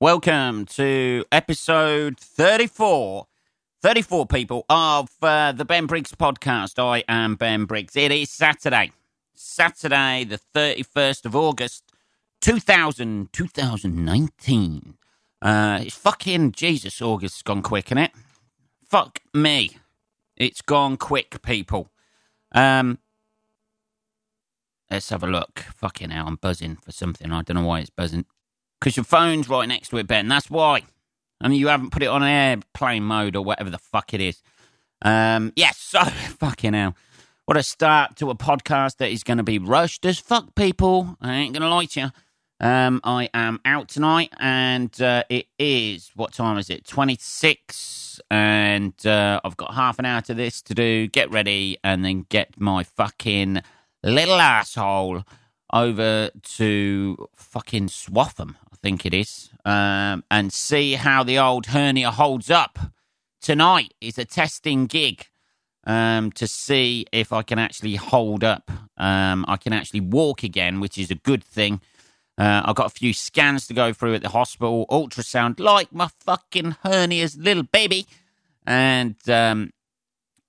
Welcome to episode 34. 34 people of uh, the Ben Briggs podcast. I am Ben Briggs. It is Saturday. Saturday, the 31st of August, 2000, 2019. Uh, it's fucking Jesus, August's gone quick, isn't it? Fuck me. It's gone quick, people. Um, let's have a look. Fucking hell, I'm buzzing for something. I don't know why it's buzzing. Because your phone's right next to it, Ben. That's why. And you haven't put it on airplane mode or whatever the fuck it is. Um, yes, so fucking hell. What a start to a podcast that is going to be rushed as fuck, people. I ain't going to lie to you. Um, I am out tonight, and uh, it is what time is it? Twenty six, and uh, I've got half an hour to this to do. Get ready, and then get my fucking little asshole over to fucking Swaffham, I think it is, um, and see how the old hernia holds up. Tonight is a testing gig um, to see if I can actually hold up. Um, I can actually walk again, which is a good thing. Uh, I've got a few scans to go through at the hospital, ultrasound, like my fucking hernia's little baby. And um,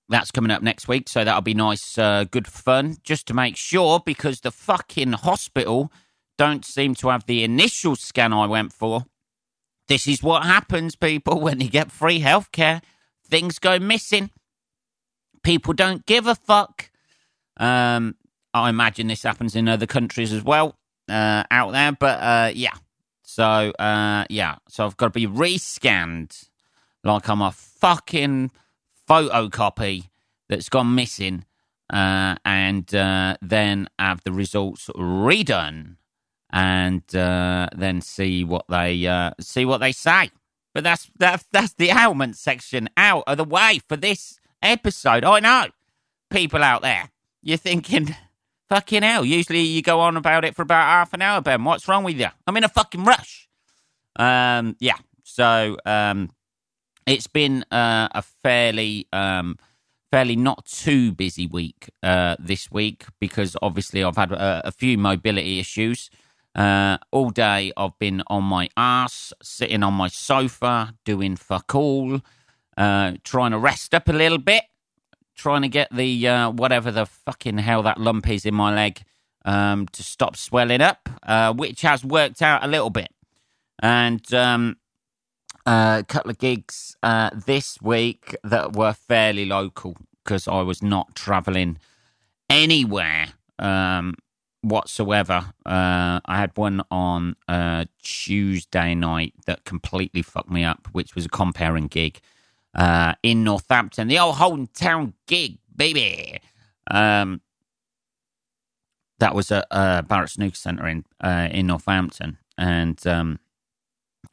that's coming up next week, so that'll be nice, uh, good fun, just to make sure, because the fucking hospital don't seem to have the initial scan I went for. This is what happens, people, when you get free healthcare. Things go missing. People don't give a fuck. Um, I imagine this happens in other countries as well uh, out there, but uh, yeah. So uh, yeah, so I've got to be rescanned like I'm a fucking photocopy that's gone missing, uh, and uh, then have the results redone, and uh, then see what they uh, see what they say. But that's that's that's the ailment section out of the way for this episode. I know people out there, you're thinking. Fucking hell. Usually you go on about it for about half an hour, Ben. What's wrong with you? I'm in a fucking rush. Um, yeah. So, um, it's been uh, a fairly, um, fairly not too busy week uh, this week because obviously I've had a, a few mobility issues. Uh, all day I've been on my ass, sitting on my sofa, doing fuck all, uh, trying to rest up a little bit trying to get the uh, whatever the fucking hell that lump is in my leg um, to stop swelling up, uh, which has worked out a little bit. And um, uh, a couple of gigs uh, this week that were fairly local because I was not traveling anywhere um, whatsoever. Uh, I had one on uh, Tuesday night that completely fucked me up, which was a comparing gig uh, in Northampton, the old hometown gig, baby. Um, that was at uh, Barrett Snooker Centre in uh, in Northampton, and um,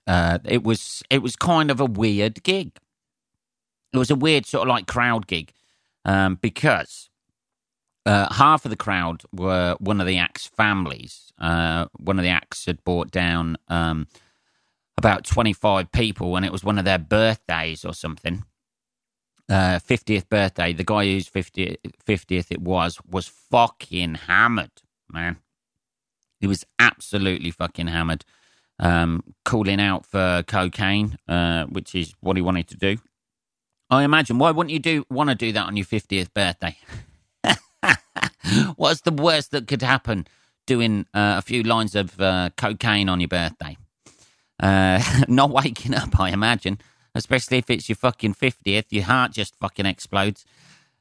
uh, it was it was kind of a weird gig. It was a weird sort of like crowd gig um, because uh, half of the crowd were one of the acts' families. Uh, one of the acts had brought down um, about 25 people and it was one of their birthdays or something. Uh, 50th birthday. The guy whose 50th, 50th it was was fucking hammered, man. He was absolutely fucking hammered. Um, calling out for cocaine, uh, which is what he wanted to do. I imagine. Why wouldn't you do want to do that on your 50th birthday? What's the worst that could happen? Doing uh, a few lines of uh, cocaine on your birthday. Uh, not waking up, I imagine. Especially if it's your fucking 50th, your heart just fucking explodes.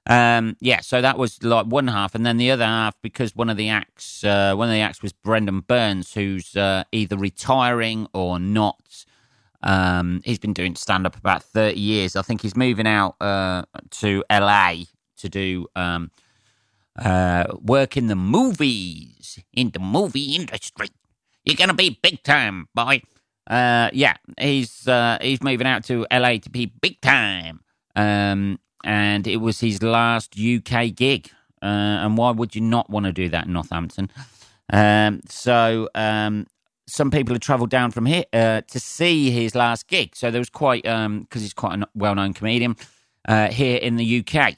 Um, yeah, so that was like one half, and then the other half because one of the acts, uh, one of the acts was Brendon Burns, who's uh, either retiring or not. Um, he's been doing stand up about thirty years. I think he's moving out uh, to LA to do um, uh, work in the movies, in the movie industry. You're gonna be big time, boy. Uh, yeah, he's uh, he's moving out to LA to be big time. Um, and it was his last UK gig. Uh, and why would you not want to do that in Northampton? Um, so um, some people have travelled down from here uh, to see his last gig. So there was quite because um, he's quite a well-known comedian uh, here in the UK.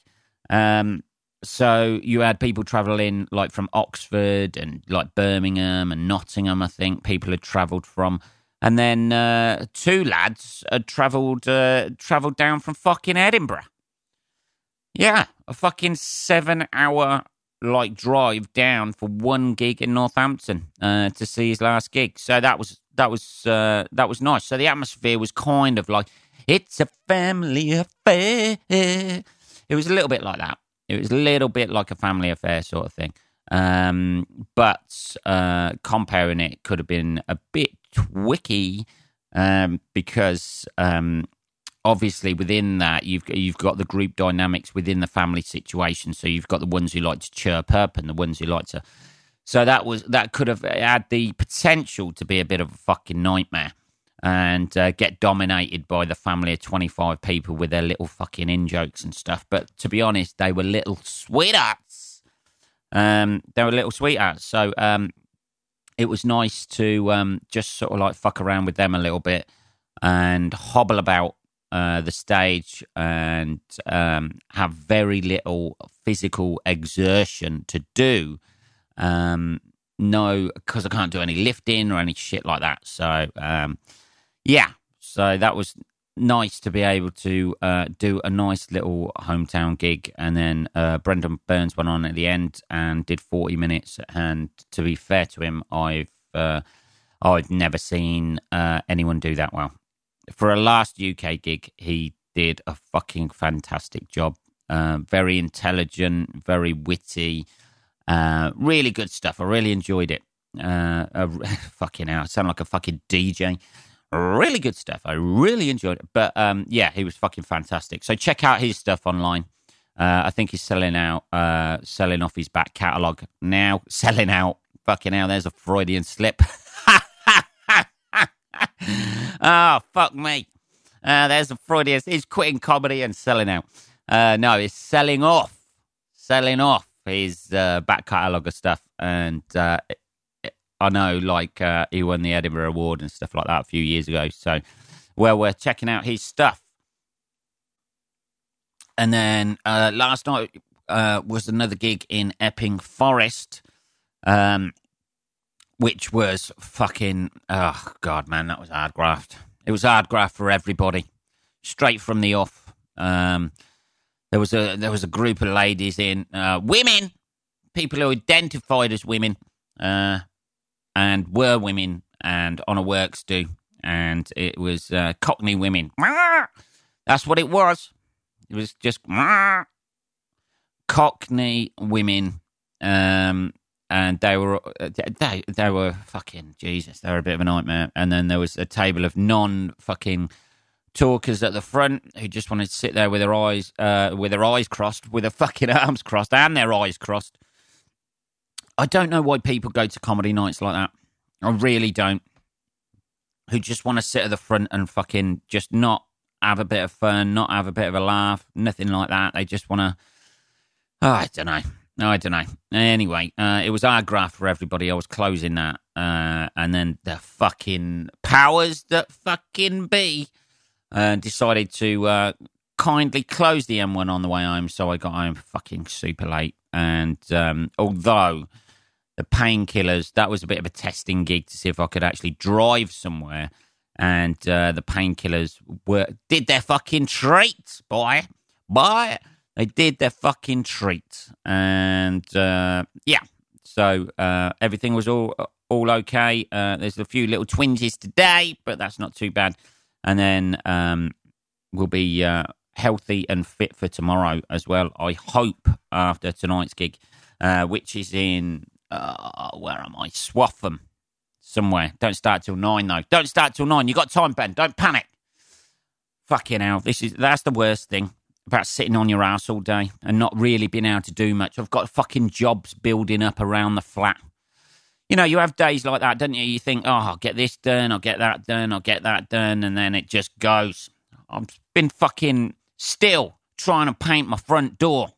Um, so you had people travelling like from Oxford and like Birmingham and Nottingham. I think people had travelled from. and then uh, two lads had travelled uh, travelled down from fucking Edinburgh. Yeah, a fucking seven hour like drive down for one gig in Northampton uh, to see his last gig. So that was that was uh, that was nice. So the atmosphere was kind of like it's a family affair. It was a little bit like that. It was a little bit like a family affair sort of thing. Um, but uh, comparing it could have been a bit twicky um, because um, obviously within that you've you've got the group dynamics within the family situation. So you've got the ones who like to chirp up and the ones who like to. So that was that could have had the potential to be a bit of a fucking nightmare and uh, get dominated by the family of 25 people with their little fucking in jokes and stuff. But to be honest, they were little sweethearts. Um, they were little sweethearts. So um, it was nice to um, just sort of like fuck around with them a little bit and hobble about uh, the stage and um, have very little physical exertion to do. Um, no, because I can't do any lifting or any shit like that. So, um, yeah, so that was nice to be able to uh, do a nice little hometown gig. And then uh, Brendon Burns went on at the end and did 40 minutes. And to be fair to him, I've uh, I've never seen uh, anyone do that well. For a last UK gig, he did a fucking fantastic job. Uh, very intelligent, very witty, uh, really good stuff. I really enjoyed it. fucking hell, I sound like a fucking DJ really good stuff. I really enjoyed it. But um, yeah, he was fucking fantastic. So check out his stuff online. Uh, I think he's selling out, uh, selling off his back catalogue now. Selling out. Fucking hell, there's a Freudian slip. oh, fuck me. Uh, there's a Freudian. He's quitting comedy and selling out. Uh, no, he's selling off. Selling off his uh, back catalogue of stuff. And uh, I know, like uh, he won the Edinburgh Award and stuff like that a few years ago. So, well, we're checking out his stuff. And then uh, last night uh, was another gig in Epping Forest, um, which was fucking oh god, man, that was hard graft. It was hard graft for everybody, straight from the off. Um, there was a there was a group of ladies in uh, women, people who identified as women. Uh, and were women and on a works do, and it was uh, Cockney women. That's what it was. It was just Cockney women, um, and they were uh, they they were fucking Jesus. They were a bit of a nightmare. And then there was a table of non fucking talkers at the front who just wanted to sit there with their eyes uh, with their eyes crossed, with their fucking arms crossed, and their eyes crossed I don't know why people go to comedy nights like that. I really don't. Who just want to sit at the front and fucking just not have a bit of fun, not have a bit of a laugh, nothing like that. They just want to. Oh, I don't know. I don't know. Anyway, uh, it was our graph for everybody. I was closing that. Uh, and then the fucking powers that fucking be uh, decided to uh, kindly close the M1 on the way home. So I got home fucking super late. And um, although the painkillers. That was a bit of a testing gig to see if I could actually drive somewhere. And uh, the painkillers were did their fucking treat, boy, boy. They did their fucking treat, and uh, yeah. So uh, everything was all all okay. Uh, there's a few little twinges today, but that's not too bad. And then um, we'll be uh, healthy and fit for tomorrow as well. I hope after tonight's gig, uh, which is in uh, where am I? Swaffham. Somewhere. Don't start till nine though. Don't start till nine. You got time, Ben. Don't panic. Fucking hell. This is that's the worst thing about sitting on your ass all day and not really being able to do much. I've got fucking jobs building up around the flat. You know, you have days like that, don't you? You think, oh, I'll get this done, I'll get that done, I'll get that done, and then it just goes. I've been fucking still trying to paint my front door.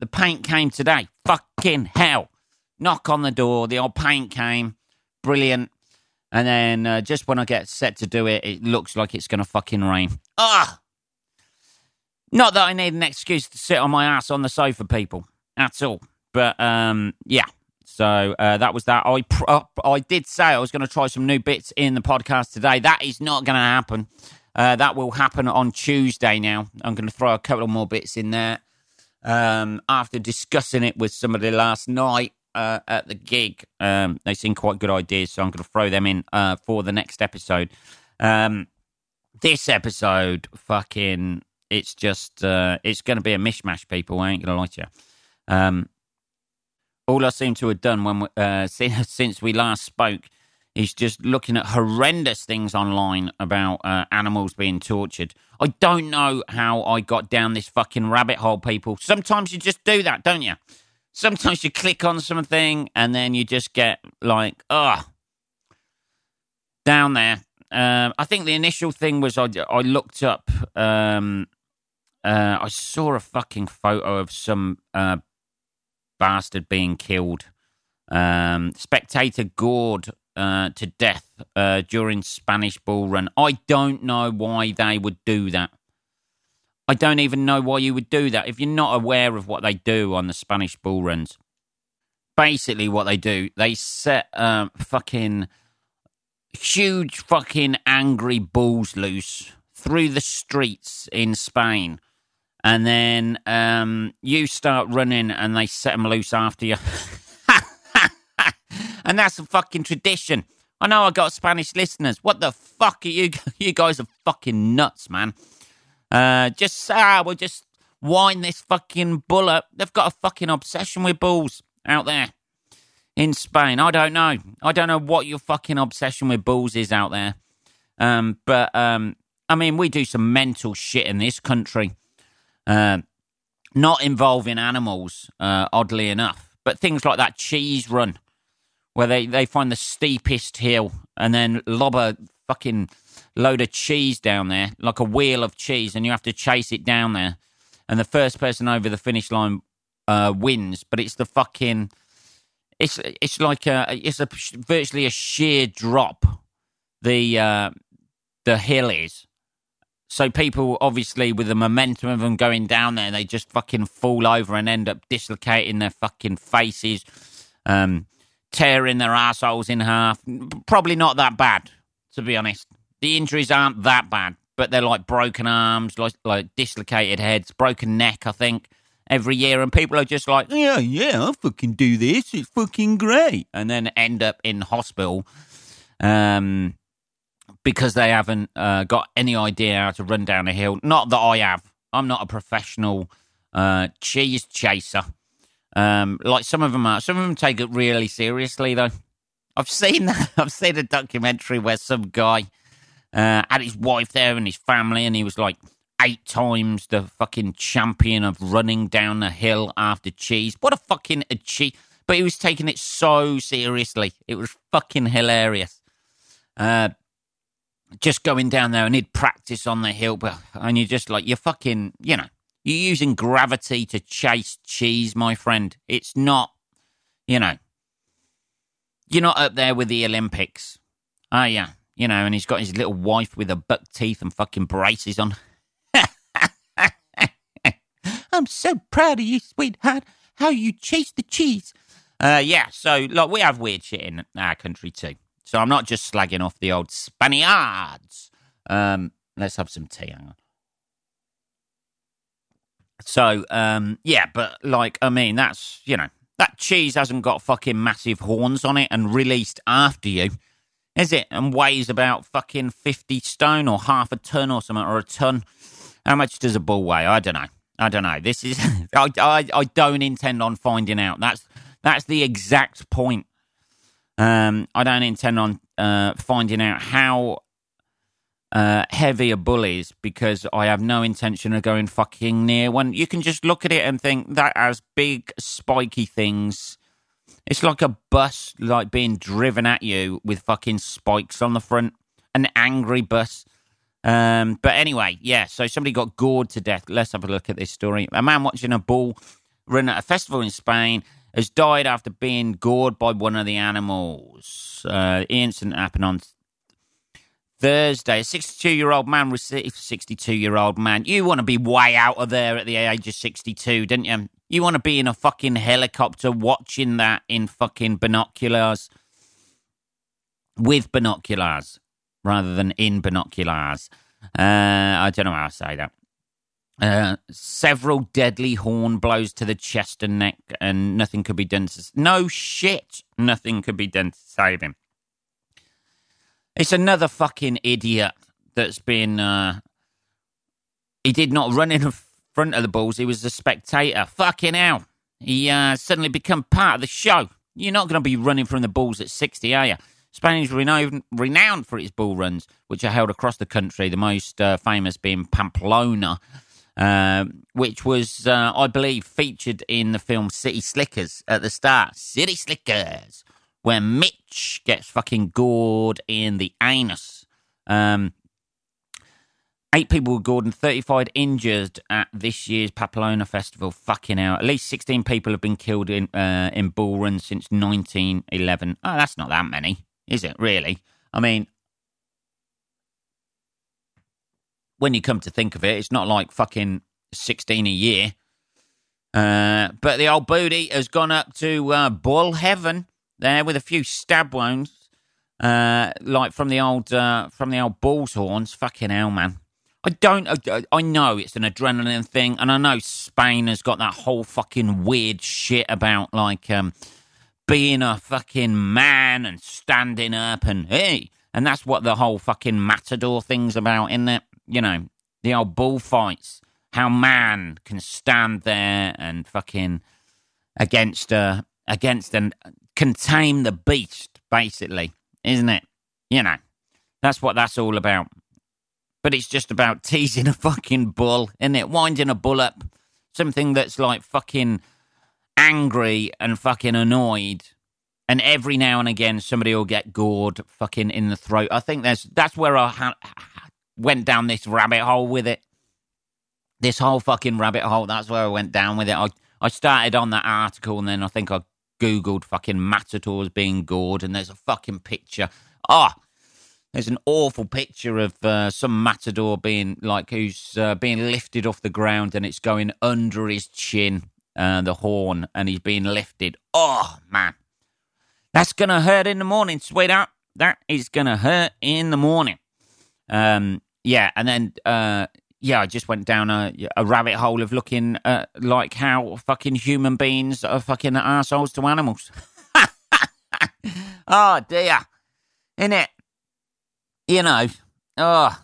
The paint came today. Fucking hell. Knock on the door. The old paint came. Brilliant. And then uh, just when I get set to do it, it looks like it's going to fucking rain. Ah! Not that I need an excuse to sit on my ass on the sofa, people. That's all. But um, yeah. So uh, that was that. I pr- uh, I did say I was going to try some new bits in the podcast today. That is not going to happen. Uh, that will happen on Tuesday. Now I'm going to throw a couple more bits in there. Um, after discussing it with somebody last night uh, at the gig, um, they seem quite good ideas, so I'm going to throw them in uh, for the next episode. Um, this episode, fucking, it's just, uh, it's going to be a mishmash. People, I ain't going to lie to you. Um, all I seem to have done when uh, since we last spoke is just looking at horrendous things online about uh, animals being tortured. I don't know how I got down this fucking rabbit hole, people. Sometimes you just do that, don't you? Sometimes you click on something and then you just get like, ugh, down there. Um, I think the initial thing was I, I looked up, um, uh, I saw a fucking photo of some uh, bastard being killed. Um, spectator gored uh, to death uh, during Spanish Bull Run. I don't know why they would do that. I don't even know why you would do that if you're not aware of what they do on the Spanish Bull Runs. Basically, what they do, they set uh, fucking huge fucking angry bulls loose through the streets in Spain. And then um, you start running and they set them loose after you. and that's a fucking tradition. I know I got Spanish listeners. What the fuck are you? You guys are fucking nuts, man. Uh, just ah, we'll just wind this fucking bull up. They've got a fucking obsession with bulls out there in Spain. I don't know. I don't know what your fucking obsession with bulls is out there. Um, but um, I mean, we do some mental shit in this country, uh, not involving animals, uh, oddly enough. But things like that cheese run where they, they find the steepest hill and then lob a fucking load of cheese down there, like a wheel of cheese, and you have to chase it down there. And the first person over the finish line uh, wins, but it's the fucking. It's it's like a it's a virtually a sheer drop. The uh, the hill is, so people obviously with the momentum of them going down there, they just fucking fall over and end up dislocating their fucking faces. Um, tearing their assholes in half. Probably not that bad, to be honest. The injuries aren't that bad, but they're like broken arms, like like dislocated heads, broken neck. I think every year, and people are just like, yeah, yeah, I fucking do this. It's fucking great, and then end up in hospital. Um, because they haven't uh, got any idea how to run down a hill. Not that I have. I'm not a professional uh, cheese chaser. Um, like some of them are. Some of them take it really seriously, though. I've seen I've seen a documentary where some guy uh, had his wife there and his family, and he was like eight times the fucking champion of running down the hill after cheese. What a fucking achievement! But he was taking it so seriously. It was fucking hilarious. Uh, just going down there and he'd practice on the hill, but and you're just like you're fucking, you know, you're using gravity to chase cheese, my friend. It's not, you know, you're not up there with the Olympics. Oh, yeah. You know, and he's got his little wife with her buck teeth and fucking braces on. I'm so proud of you, sweetheart. How you chase the cheese. Uh, yeah, so, like, we have weird shit in our country too. So I'm not just slagging off the old Spaniards. Um, let's have some tea. So, um, yeah, but like, I mean, that's, you know, that cheese hasn't got fucking massive horns on it and released after you, is it? And weighs about fucking 50 stone or half a ton or something, or a ton. How much does a bull weigh? I don't know. I don't know. This is, I, I, I don't intend on finding out. That's, that's the exact point. Um, I don't intend on uh, finding out how uh, heavier bullies because I have no intention of going fucking near one. You can just look at it and think that has big spiky things. It's like a bus like being driven at you with fucking spikes on the front. An angry bus. Um, but anyway, yeah, so somebody got gored to death. Let's have a look at this story. A man watching a bull run at a festival in Spain has died after being gored by one of the animals. Uh, the incident happened on Thursday. A 62 year old man received 62 year old man. You want to be way out of there at the age of 62, don't you? You want to be in a fucking helicopter watching that in fucking binoculars. With binoculars rather than in binoculars. Uh, I don't know how I say that. Uh, several deadly horn blows to the chest and neck, and nothing could be done to. No shit, nothing could be done to save him. It's another fucking idiot that's been. Uh, he did not run in front of the bulls. He was a spectator. Fucking hell. He uh, suddenly become part of the show. You're not going to be running from the bulls at 60, are you? Spain is renowned, renowned for its bull runs, which are held across the country, the most uh, famous being Pamplona, uh, which was, uh, I believe, featured in the film City Slickers at the start. City Slickers, where Mitch gets fucking gored in the anus. Um, Eight people were gored and 35 injured at this year's Pamplona Festival. Fucking hell. At least 16 people have been killed in uh, in bull runs since 1911. Oh, that's not that many, is it, really? I mean, when you come to think of it, it's not like fucking 16 a year. Uh, but the old booty has gone up to uh, bull heaven there with a few stab wounds, uh, like from the old uh, from the old bull's horns. Fucking hell, man. I don't. I, I know it's an adrenaline thing, and I know Spain has got that whole fucking weird shit about like um, being a fucking man and standing up and hey, and that's what the whole fucking matador thing's about, isn't it? You know, the old bullfights, how man can stand there and fucking against a against and contain the beast, basically, isn't it? You know, that's what that's all about but it's just about teasing a fucking bull, isn't it? Winding a bull up. Something that's like fucking angry and fucking annoyed. And every now and again, somebody will get gored fucking in the throat. I think there's that's where I ha- went down this rabbit hole with it. This whole fucking rabbit hole. That's where I went down with it. I I started on that article, and then I think I googled fucking matadors being gored, and there's a fucking picture. Ah, oh, there's an awful picture of uh, some matador being like who's uh, being lifted off the ground and it's going under his chin, uh, the horn, and he's being lifted. Oh man, that's gonna hurt in the morning, sweetheart. That is gonna hurt in the morning. Um, yeah, and then uh, yeah, I just went down a, a rabbit hole of looking at like how fucking human beings are fucking assholes to animals. oh dear, in it you know, oh,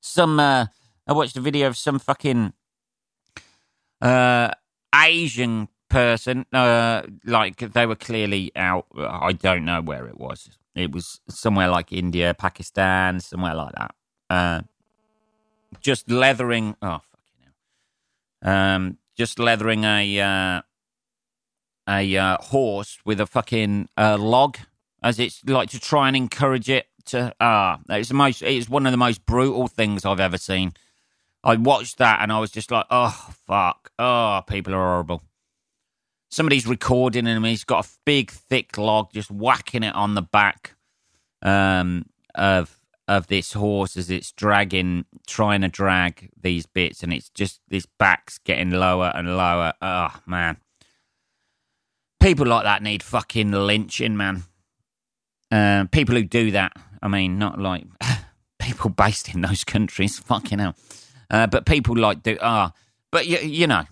some. Uh, I watched a video of some fucking uh, Asian person. Uh, like they were clearly out. I don't know where it was. It was somewhere like India, Pakistan, somewhere like that. Uh, just leathering. Oh fucking hell. Um, just leathering a uh, a uh, horse with a fucking uh, log, as it's like to try and encourage it to ah, it's the most. It's one of the most brutal things I've ever seen. I watched that and I was just like, oh fuck, oh people are horrible. Somebody's recording him. He's got a big thick log, just whacking it on the back um, of of this horse as it's dragging, trying to drag these bits, and it's just this back's getting lower and lower. Oh man, people like that need fucking lynching, man. Uh, people who do that I mean, not like people based in those countries, fucking hell. Uh, but people like do ah, but you, you know,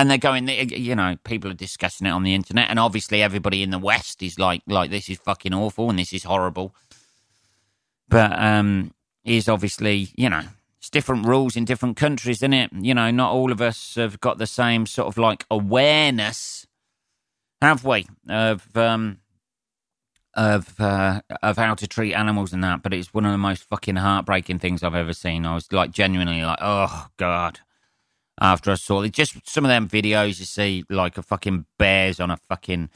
and they're going, you know, people are discussing it on the internet, and obviously everybody in the West is like, like this is fucking awful and this is horrible. But um, is obviously, you know, it's different rules in different countries, isn't it? You know, not all of us have got the same sort of like awareness, have we? Of um, of uh, of how to treat animals and that, but it's one of the most fucking heartbreaking things I've ever seen. I was like genuinely like, oh god. After I saw it, just some of them videos you see, like a fucking bears on a fucking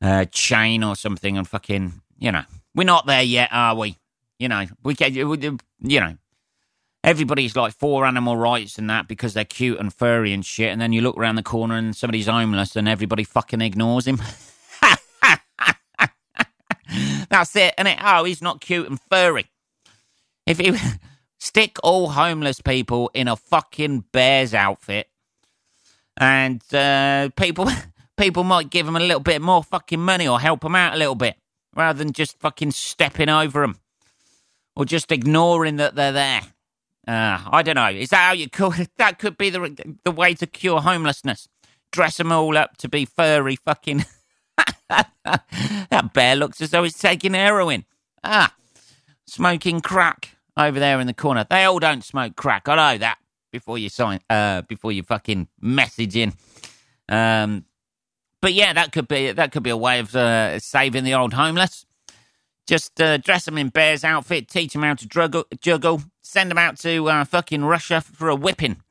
uh, chain or something, and fucking, you know, we're not there yet, are we? You know, we get, you know, everybody's like for animal rights and that because they're cute and furry and shit, and then you look around the corner and somebody's homeless and everybody fucking ignores him. That's it, and it. Oh, he's not cute and furry. If you stick all homeless people in a fucking bear's outfit, and uh, people people might give them a little bit more fucking money or help them out a little bit, rather than just fucking stepping over them or just ignoring that they're there. Uh, I don't know. Is that how you call it? That could be the the way to cure homelessness. Dress them all up to be furry fucking. that bear looks as though he's taking heroin. Ah, smoking crack over there in the corner. They all don't smoke crack. I know that before you sign, uh, before you fucking message in. Um, but yeah, that could be that could be a way of uh, saving the old homeless. Just uh, dress them in bear's outfit, teach them how to juggle, juggle send them out to uh, fucking Russia for a whipping.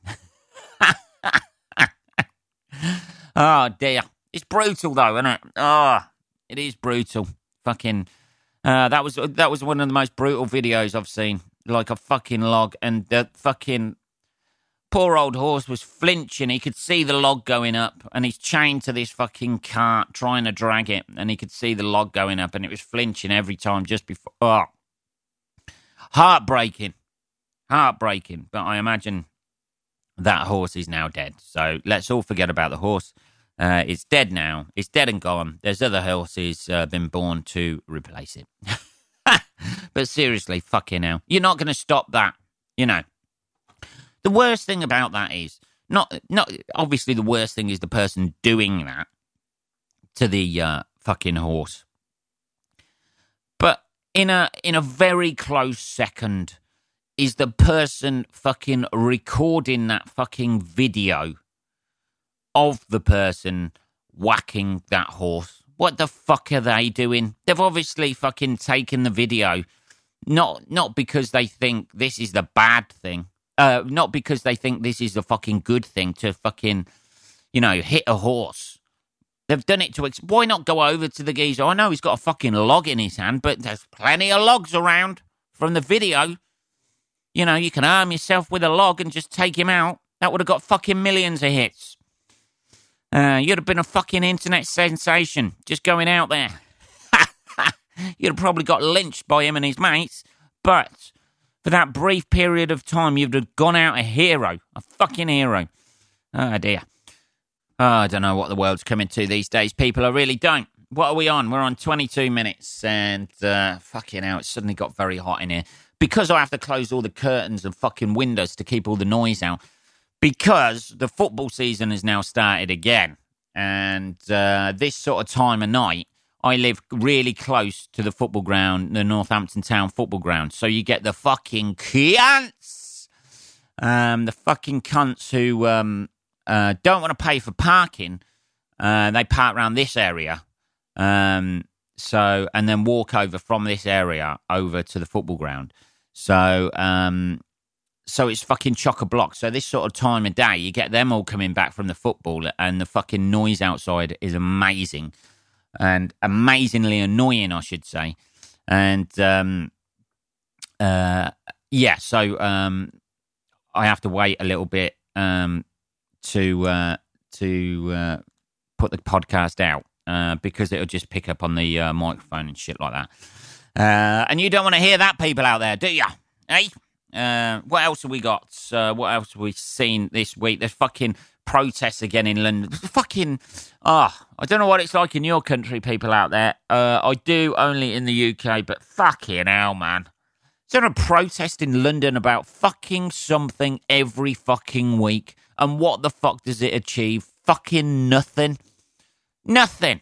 oh dear, it's brutal though, isn't it? Oh, it is brutal. Fucking, uh, that was that was one of the most brutal videos I've seen. Like a fucking log, and the fucking poor old horse was flinching. He could see the log going up, and he's chained to this fucking cart, trying to drag it, and he could see the log going up, and it was flinching every time just before. Oh, heartbreaking, heartbreaking. But I imagine that horse is now dead. So let's all forget about the horse. Uh, it's dead now. It's dead and gone. There's other horses uh, been born to replace it. but seriously, fucking hell, you're not going to stop that. You know, the worst thing about that is not not obviously the worst thing is the person doing that to the uh, fucking horse. But in a in a very close second is the person fucking recording that fucking video of the person whacking that horse. What the fuck are they doing? They've obviously fucking taken the video not not because they think this is the bad thing uh, not because they think this is the fucking good thing to fucking, you know, hit a horse. They've done it to. Ex- Why not go over to the geezer? I know he's got a fucking log in his hand, but there's plenty of logs around from the video. You know, you can arm yourself with a log and just take him out. That would have got fucking millions of hits. Uh, you'd have been a fucking internet sensation just going out there. You'd have probably got lynched by him and his mates. But for that brief period of time, you'd have gone out a hero, a fucking hero. Oh dear. Oh, I don't know what the world's coming to these days, people. I really don't. What are we on? We're on 22 minutes, and uh, fucking hell, it's suddenly got very hot in here. Because I have to close all the curtains and fucking windows to keep all the noise out. Because the football season has now started again. And uh, this sort of time of night, I live really close to the football ground, the Northampton Town football ground. So you get the fucking cunts, um, the fucking cunts who um, uh, don't want to pay for parking. Uh, they park around this area. Um, so and then walk over from this area over to the football ground. So um, so it's fucking chock a block. So this sort of time of day, you get them all coming back from the football, and the fucking noise outside is amazing and amazingly annoying, I should say. And um, uh, yeah, so um, I have to wait a little bit um, to uh, to uh, put the podcast out uh, because it'll just pick up on the uh, microphone and shit like that. Uh, and you don't want to hear that, people out there, do you? Hey, uh, what else have we got? Uh, what else have we seen this week? There's fucking protests again in London. Fucking, ah, oh, I don't know what it's like in your country, people out there. Uh, I do only in the UK, but fucking hell, man. Is there a protest in London about fucking something every fucking week? And what the fuck does it achieve? Fucking nothing. Nothing.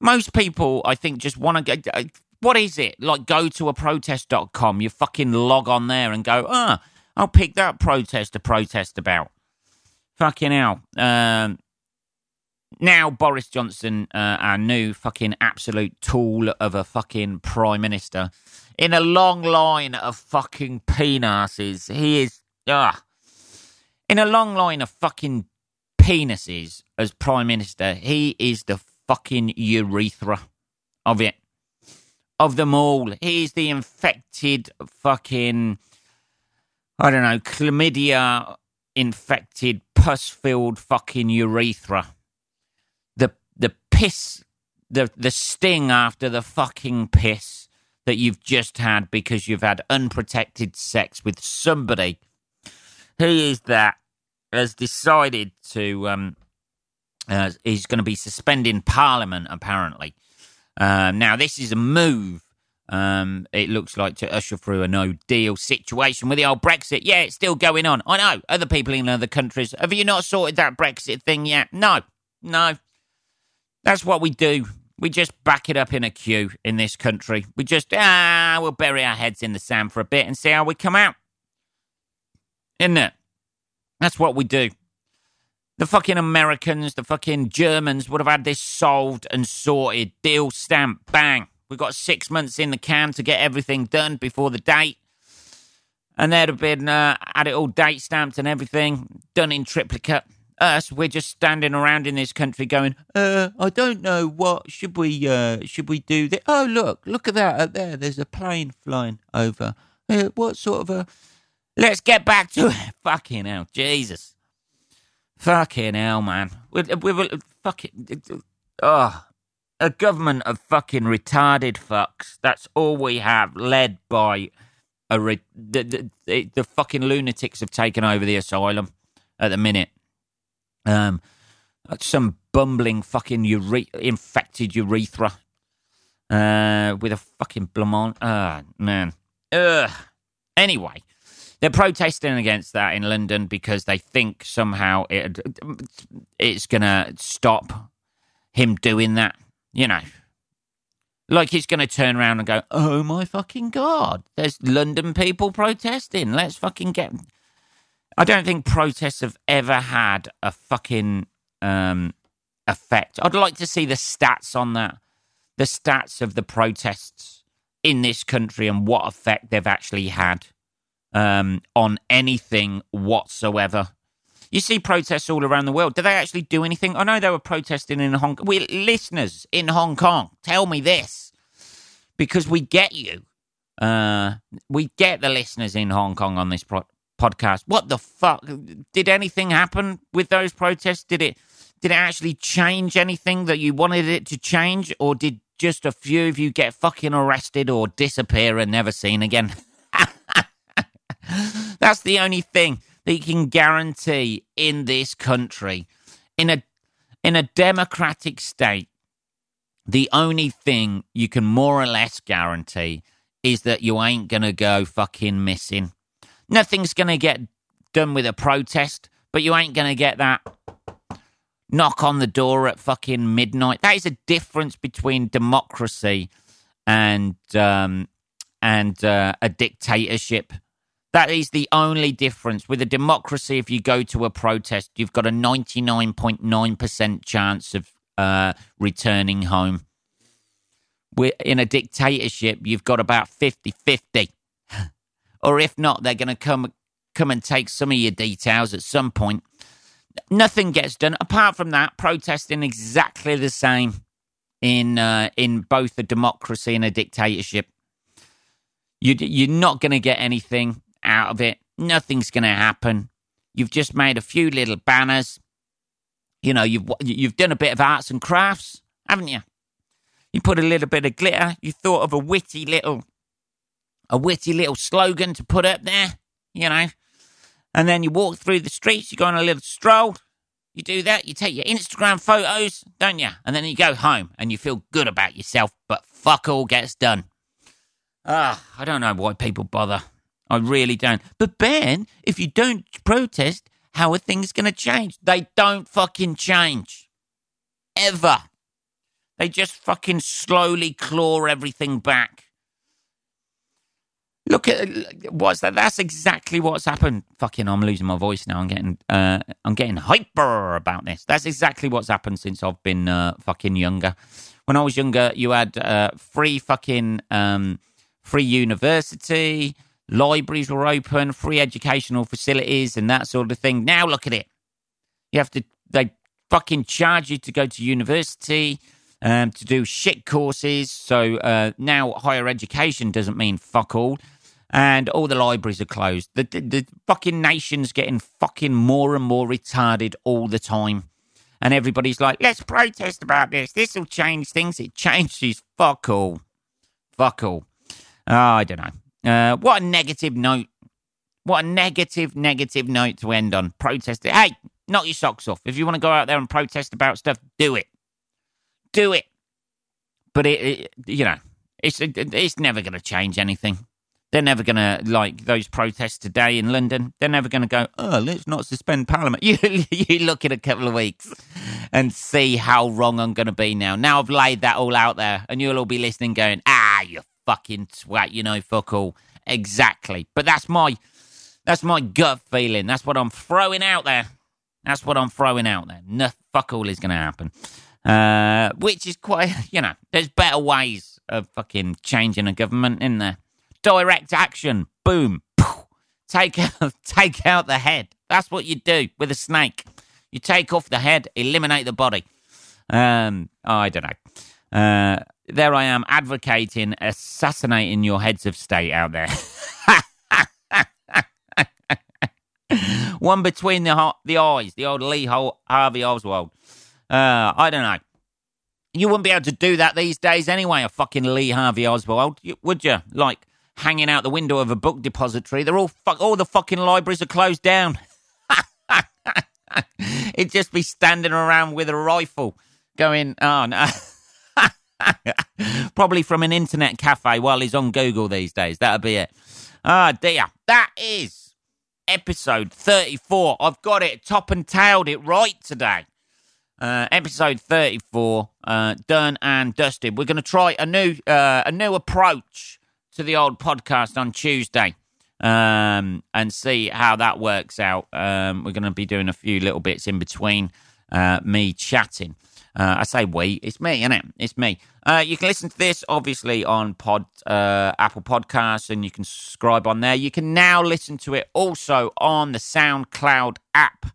Most people, I think, just want to get. Uh, what is it? Like, go to a protest.com, you fucking log on there and go, ah, I'll pick that protest to protest about. Fucking hell. Um, now Boris Johnson, uh, our new fucking absolute tool of a fucking prime minister, in a long line of fucking penises. He is, ah, in a long line of fucking penises as prime minister. He is the fucking urethra of it, of them all. He's the infected fucking, I don't know, chlamydia infected pus filled fucking urethra. The the piss the the sting after the fucking piss that you've just had because you've had unprotected sex with somebody who is that has decided to um uh, he's going to be suspending Parliament apparently. Uh, now this is a move. Um, it looks like to usher through a no deal situation with the old Brexit. Yeah, it's still going on. I know. Other people in other countries. Have you not sorted that Brexit thing yet? No. No. That's what we do. We just back it up in a queue in this country. We just, ah, we'll bury our heads in the sand for a bit and see how we come out. Isn't it? That's what we do. The fucking Americans, the fucking Germans would have had this solved and sorted. Deal stamp, bang. We've got six months in the can to get everything done before the date. And they'd have been, uh, had it all date stamped and everything, done in triplicate. Us, we're just standing around in this country going, uh, I don't know what should we, uh, should we do? This? Oh, look, look at that up there. There's a plane flying over. Uh, what sort of a? Let's get back to it. Fucking hell, Jesus. Fucking hell, man. We, we, we fucking, oh, a government of fucking retarded fucks. That's all we have, led by a re- the, the, the fucking lunatics have taken over the asylum at the minute. Um, some bumbling fucking ure- infected urethra uh, with a fucking blamont. Ah, man. Ugh. Anyway, they're protesting against that in London because they think somehow it it's to stop him doing that. You know, like he's going to turn around and go, "Oh my fucking god, there's London people protesting. Let's fucking get." I don't think protests have ever had a fucking um, effect. I'd like to see the stats on that, the stats of the protests in this country and what effect they've actually had um, on anything whatsoever. You see protests all around the world. Do they actually do anything? I know they were protesting in Hong Kong. We listeners in Hong Kong, tell me this, because we get you. Uh, we get the listeners in Hong Kong on this pro- podcast. What the fuck? Did anything happen with those protests? Did it? Did it actually change anything that you wanted it to change, or did just a few of you get fucking arrested or disappear and never seen again? That's the only thing that you can guarantee in this country. In a in a democratic state, the only thing you can more or less guarantee is that you ain't gonna go fucking missing. Nothing's gonna get done with a protest, but you ain't gonna get that knock on the door at fucking midnight. That is a difference between democracy and um, and uh, a dictatorship. That is the only difference. With a democracy, if you go to a protest, you've got a 99.9% chance of uh, returning home. We're in a dictatorship, you've got about 50 50. or if not, they're going to come come and take some of your details at some point. Nothing gets done. Apart from that, protesting exactly the same in uh, in both a democracy and a dictatorship. You, you're not going to get anything out of it. Nothing's going to happen. You've just made a few little banners. You know, you've you've done a bit of arts and crafts, haven't you? You put a little bit of glitter. You thought of a witty little, a witty little slogan to put up there. You know, and then you walk through the streets. You go on a little stroll. You do that. You take your Instagram photos, don't you? And then you go home and you feel good about yourself. But fuck all gets done. Ah, I don't know why people bother. I really don't. But Ben, if you don't protest, how are things going to change? They don't fucking change. Ever. They just fucking slowly claw everything back. Look at what's that? That's exactly what's happened. Fucking, I'm losing my voice now. I'm getting, uh, I'm getting hyper about this. That's exactly what's happened since I've been uh, fucking younger. When I was younger, you had uh, free fucking um, free university libraries were open, free educational facilities, and that sort of thing. Now look at it. You have to, they fucking charge you to go to university, um, to do shit courses. So uh, now higher education doesn't mean fuck all. And all the libraries are closed. The, the, the fucking nation's getting fucking more and more retarded all the time. and everybody's like, let's protest about this. This will change things. It changes fuck all. Fuck all. Oh, I don't know. Uh, what a negative note. What a negative, negative note to end on. Protesting. Hey, knock your socks off. If you want to go out there and protest about stuff, do it. Do it. But it, it you know, it's it's never going to change anything. They're never going to like those protests today in London. They're never going to go. Oh, let's not suspend Parliament. You you look in a couple of weeks and see how wrong I'm going to be now. Now I've laid that all out there, and you'll all be listening, going, "Ah, you fucking twat," you know, fuck all. Exactly. But that's my that's my gut feeling. That's what I'm throwing out there. That's what I'm throwing out there. No, fuck all is going to happen. Uh, which is quite, you know, there's better ways of fucking changing a government in there direct action. Boom. poof, Take out, take out the head. That's what you do with a snake. You take off the head, eliminate the body. Um, I don't know. Uh, there I am advocating assassinating your heads of state out there. One between the the eyes, the old Lee Harvey Oswald. Uh, I don't know. You wouldn't be able to do that these days anyway, a fucking Lee Harvey Oswald, would you? Like, hanging out the window of a book depository. They're all fuck. All the fucking libraries are closed down. It'd just be standing around with a rifle, going, "Oh no." Probably from an internet cafe while he's on Google these days. That'll be it. Ah, oh, dear. That is episode 34. I've got it top and tailed it right today. Uh, episode 34, uh, done and dusted. We're going to try a new, uh, a new approach to the old podcast on Tuesday um, and see how that works out. Um, we're going to be doing a few little bits in between uh, me chatting. Uh, I say we, it's me, isn't it? It's me. Uh, you can listen to this obviously on Pod uh, Apple Podcasts, and you can subscribe on there. You can now listen to it also on the SoundCloud app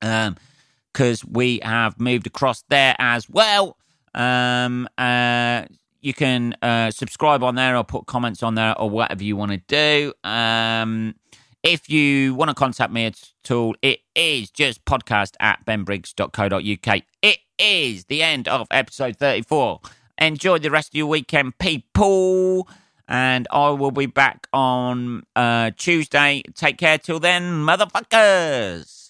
because um, we have moved across there as well. Um, uh, you can uh, subscribe on there or put comments on there or whatever you want to do. Um, if you want to contact me at all, it is just podcast at benbriggs.co.uk. It is the end of episode 34. Enjoy the rest of your weekend, people. And I will be back on uh, Tuesday. Take care till then, motherfuckers.